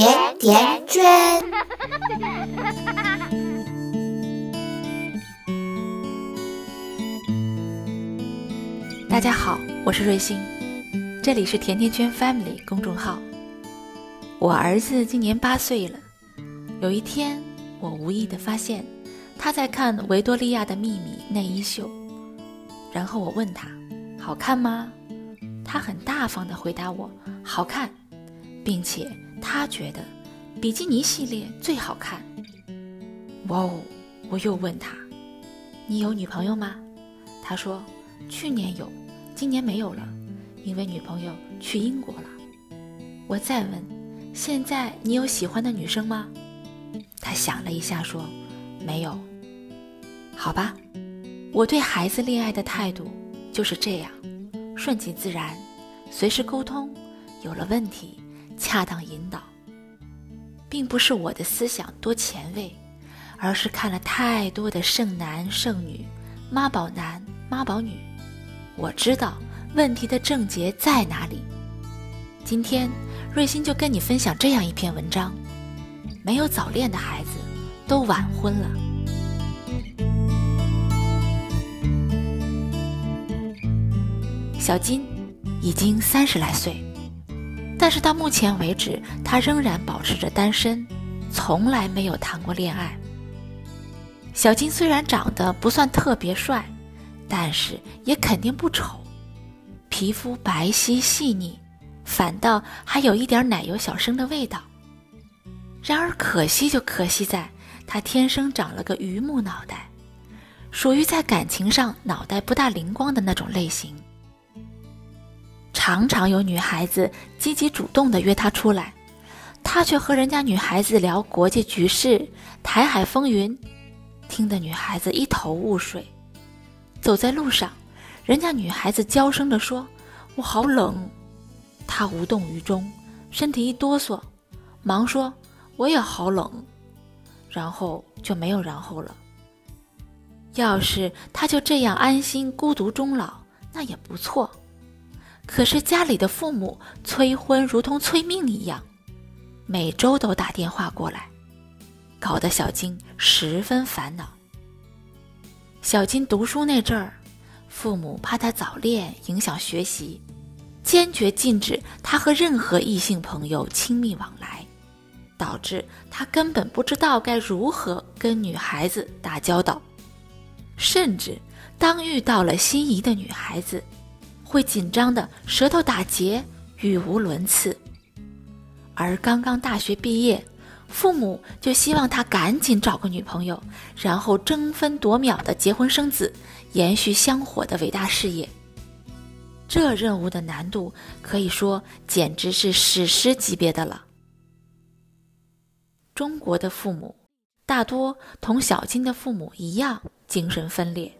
甜甜圈。大家好，我是瑞欣，这里是甜甜圈 Family 公众号。我儿子今年八岁了，有一天我无意的发现他在看《维多利亚的秘密》内衣秀，然后我问他好看吗？他很大方的回答我好看，并且他觉得比基尼系列最好看。哇哦！我又问他，你有女朋友吗？他说去年有。今年没有了，因为女朋友去英国了。我再问，现在你有喜欢的女生吗？他想了一下说，没有。好吧，我对孩子恋爱的态度就是这样，顺其自然，随时沟通，有了问题恰当引导，并不是我的思想多前卫，而是看了太多的剩男剩女、妈宝男妈宝女。我知道问题的症结在哪里。今天瑞欣就跟你分享这样一篇文章：没有早恋的孩子都晚婚了。小金已经三十来岁，但是到目前为止，他仍然保持着单身，从来没有谈过恋爱。小金虽然长得不算特别帅。但是也肯定不丑，皮肤白皙细腻，反倒还有一点奶油小生的味道。然而可惜就可惜在，他天生长了个榆木脑袋，属于在感情上脑袋不大灵光的那种类型。常常有女孩子积极主动的约他出来，他却和人家女孩子聊国际局势、台海风云，听得女孩子一头雾水。走在路上，人家女孩子娇声地说：“我好冷。”他无动于衷，身体一哆嗦，忙说：“我也好冷。”然后就没有然后了。要是他就这样安心孤独终老，那也不错。可是家里的父母催婚如同催命一样，每周都打电话过来，搞得小金十分烦恼。小金读书那阵儿，父母怕他早恋影响学习，坚决禁止他和任何异性朋友亲密往来，导致他根本不知道该如何跟女孩子打交道，甚至当遇到了心仪的女孩子，会紧张的舌头打结，语无伦次。而刚刚大学毕业。父母就希望他赶紧找个女朋友，然后争分夺秒的结婚生子，延续香火的伟大事业。这任务的难度可以说简直是史诗级别的了。中国的父母大多同小金的父母一样精神分裂，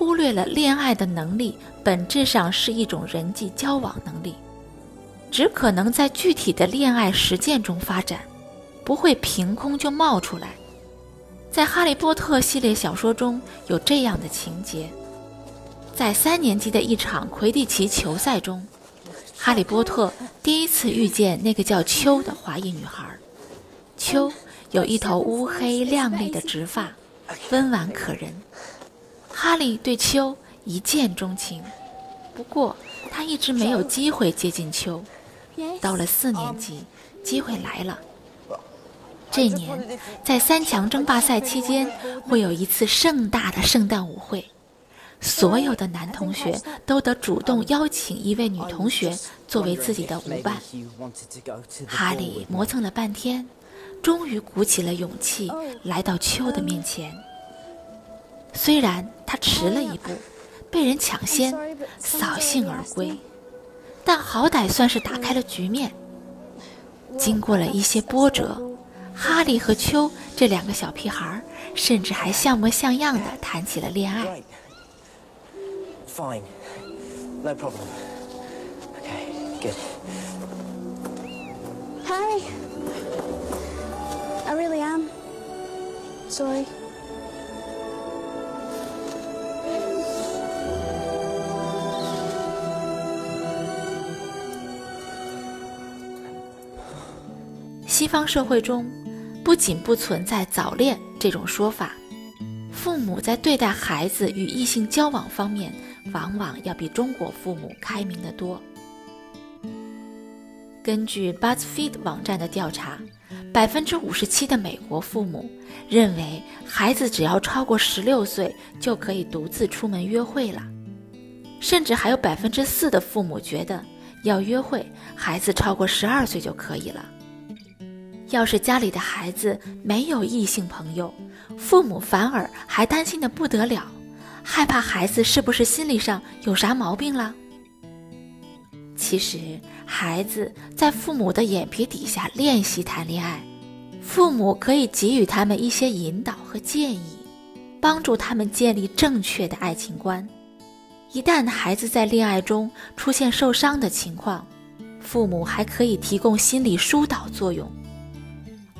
忽略了恋爱的能力本质上是一种人际交往能力，只可能在具体的恋爱实践中发展。不会凭空就冒出来。在《哈利波特》系列小说中有这样的情节：在三年级的一场魁地奇球赛中，哈利波特第一次遇见那个叫秋的华裔女孩。秋有一头乌黑亮丽的直发，温婉可人。哈利对秋一见钟情，不过他一直没有机会接近秋。到了四年级，机会来了。这年，在三强争霸赛期间，会有一次盛大的圣诞舞会，所有的男同学都得主动邀请一位女同学作为自己的舞伴。哈利磨蹭了半天，终于鼓起了勇气来到秋的面前。虽然他迟了一步，被人抢先，扫兴而归，但好歹算是打开了局面。经过了一些波折。哈利和秋这两个小屁孩，甚至还像模像样的谈起了恋爱。Fine, no problem. Okay, good. Hi. I really am. Sorry. 西方社会中，不仅不存在早恋这种说法，父母在对待孩子与异性交往方面，往往要比中国父母开明得多。根据 BuzzFeed 网站的调查，百分之五十七的美国父母认为，孩子只要超过十六岁就可以独自出门约会了，甚至还有百分之四的父母觉得，要约会，孩子超过十二岁就可以了。要是家里的孩子没有异性朋友，父母反而还担心的不得了，害怕孩子是不是心理上有啥毛病了。其实，孩子在父母的眼皮底下练习谈恋爱，父母可以给予他们一些引导和建议，帮助他们建立正确的爱情观。一旦孩子在恋爱中出现受伤的情况，父母还可以提供心理疏导作用。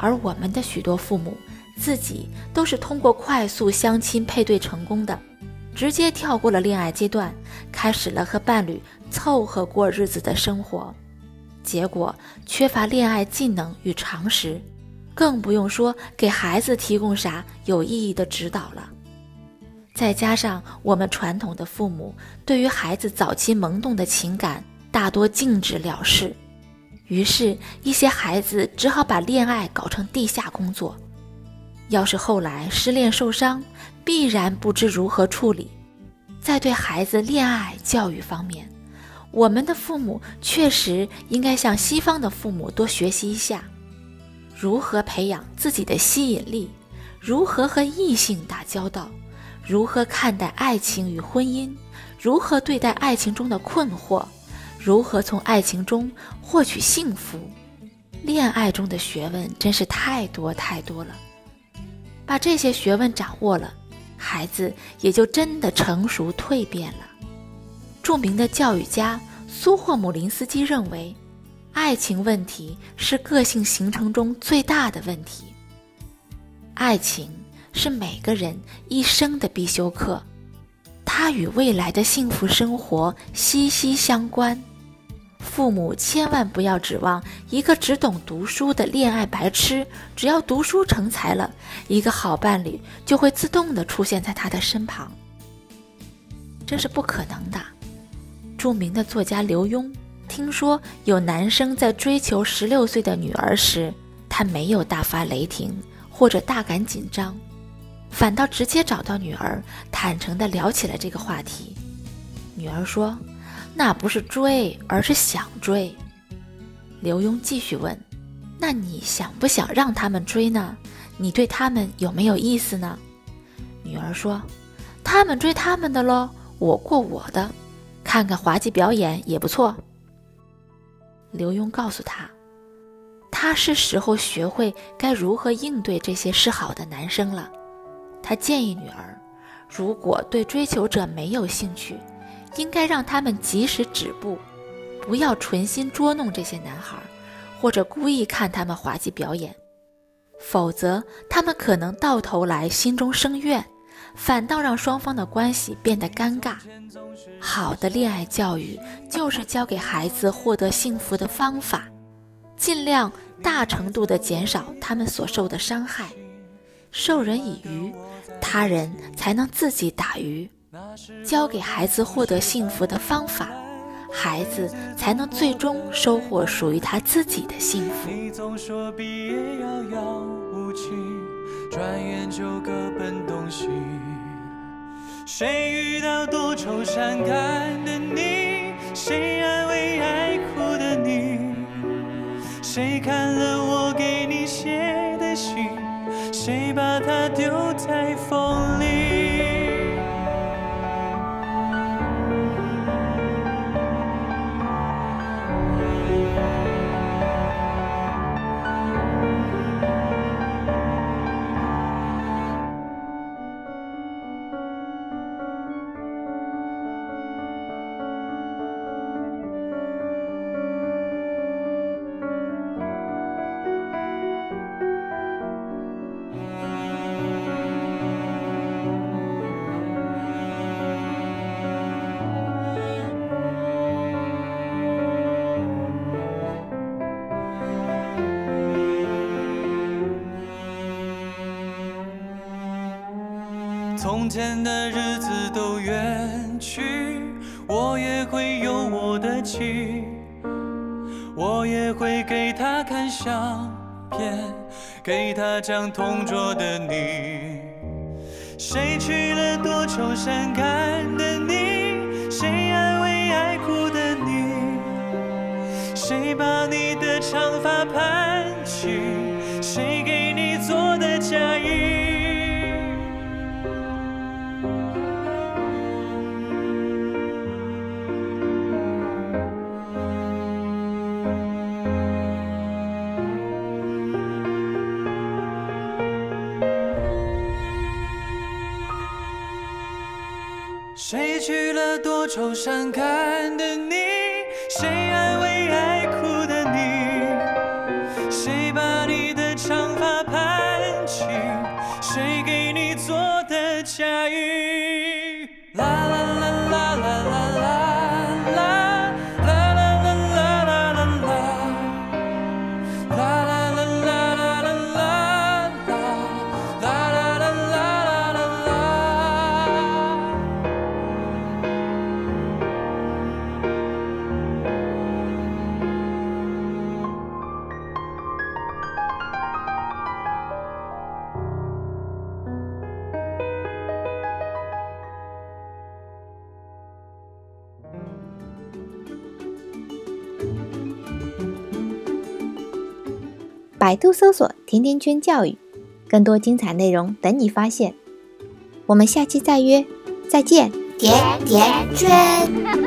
而我们的许多父母自己都是通过快速相亲配对成功的。直接跳过了恋爱阶段，开始了和伴侣凑合过日子的生活，结果缺乏恋爱技能与常识，更不用说给孩子提供啥有意义的指导了。再加上我们传统的父母对于孩子早期萌动的情感大多禁止了事，于是，一些孩子只好把恋爱搞成地下工作。要是后来失恋受伤，必然不知如何处理。在对孩子恋爱教育方面，我们的父母确实应该向西方的父母多学习一下，如何培养自己的吸引力，如何和异性打交道，如何看待爱情与婚姻，如何对待爱情中的困惑，如何从爱情中获取幸福。恋爱中的学问真是太多太多了，把这些学问掌握了。孩子也就真的成熟蜕变了。著名的教育家苏霍姆林斯基认为，爱情问题是个性形成中最大的问题。爱情是每个人一生的必修课，它与未来的幸福生活息息相关。父母千万不要指望一个只懂读书的恋爱白痴，只要读书成才了，一个好伴侣就会自动的出现在他的身旁。这是不可能的。著名的作家刘墉听说有男生在追求十六岁的女儿时，他没有大发雷霆或者大感紧张，反倒直接找到女儿，坦诚的聊起了这个话题。女儿说。那不是追，而是想追。刘墉继续问：“那你想不想让他们追呢？你对他们有没有意思呢？”女儿说：“他们追他们的喽，我过我的，看看滑稽表演也不错。”刘墉告诉他：“他是时候学会该如何应对这些示好的男生了。”他建议女儿：“如果对追求者没有兴趣。”应该让他们及时止步，不要存心捉弄这些男孩，或者故意看他们滑稽表演，否则他们可能到头来心中生怨，反倒让双方的关系变得尴尬。好的恋爱教育就是教给孩子获得幸福的方法，尽量大程度地减少他们所受的伤害。授人以鱼，他人才能自己打鱼。教给孩子获得幸福的方法，孩子才能最终收获属于他自己的幸福。你总说毕业遥遥无期，转眼就各奔东西。谁遇到多愁善感的你？谁安慰爱哭的你？谁看了前的日子都远去，我也会有我的妻，我也会给她看相片，给她讲同桌的你。谁娶了多愁善感的你？谁安慰爱哭的你？谁把你的长发盘伤感的百度搜索“甜甜圈教育”，更多精彩内容等你发现。我们下期再约，再见。甜甜圈。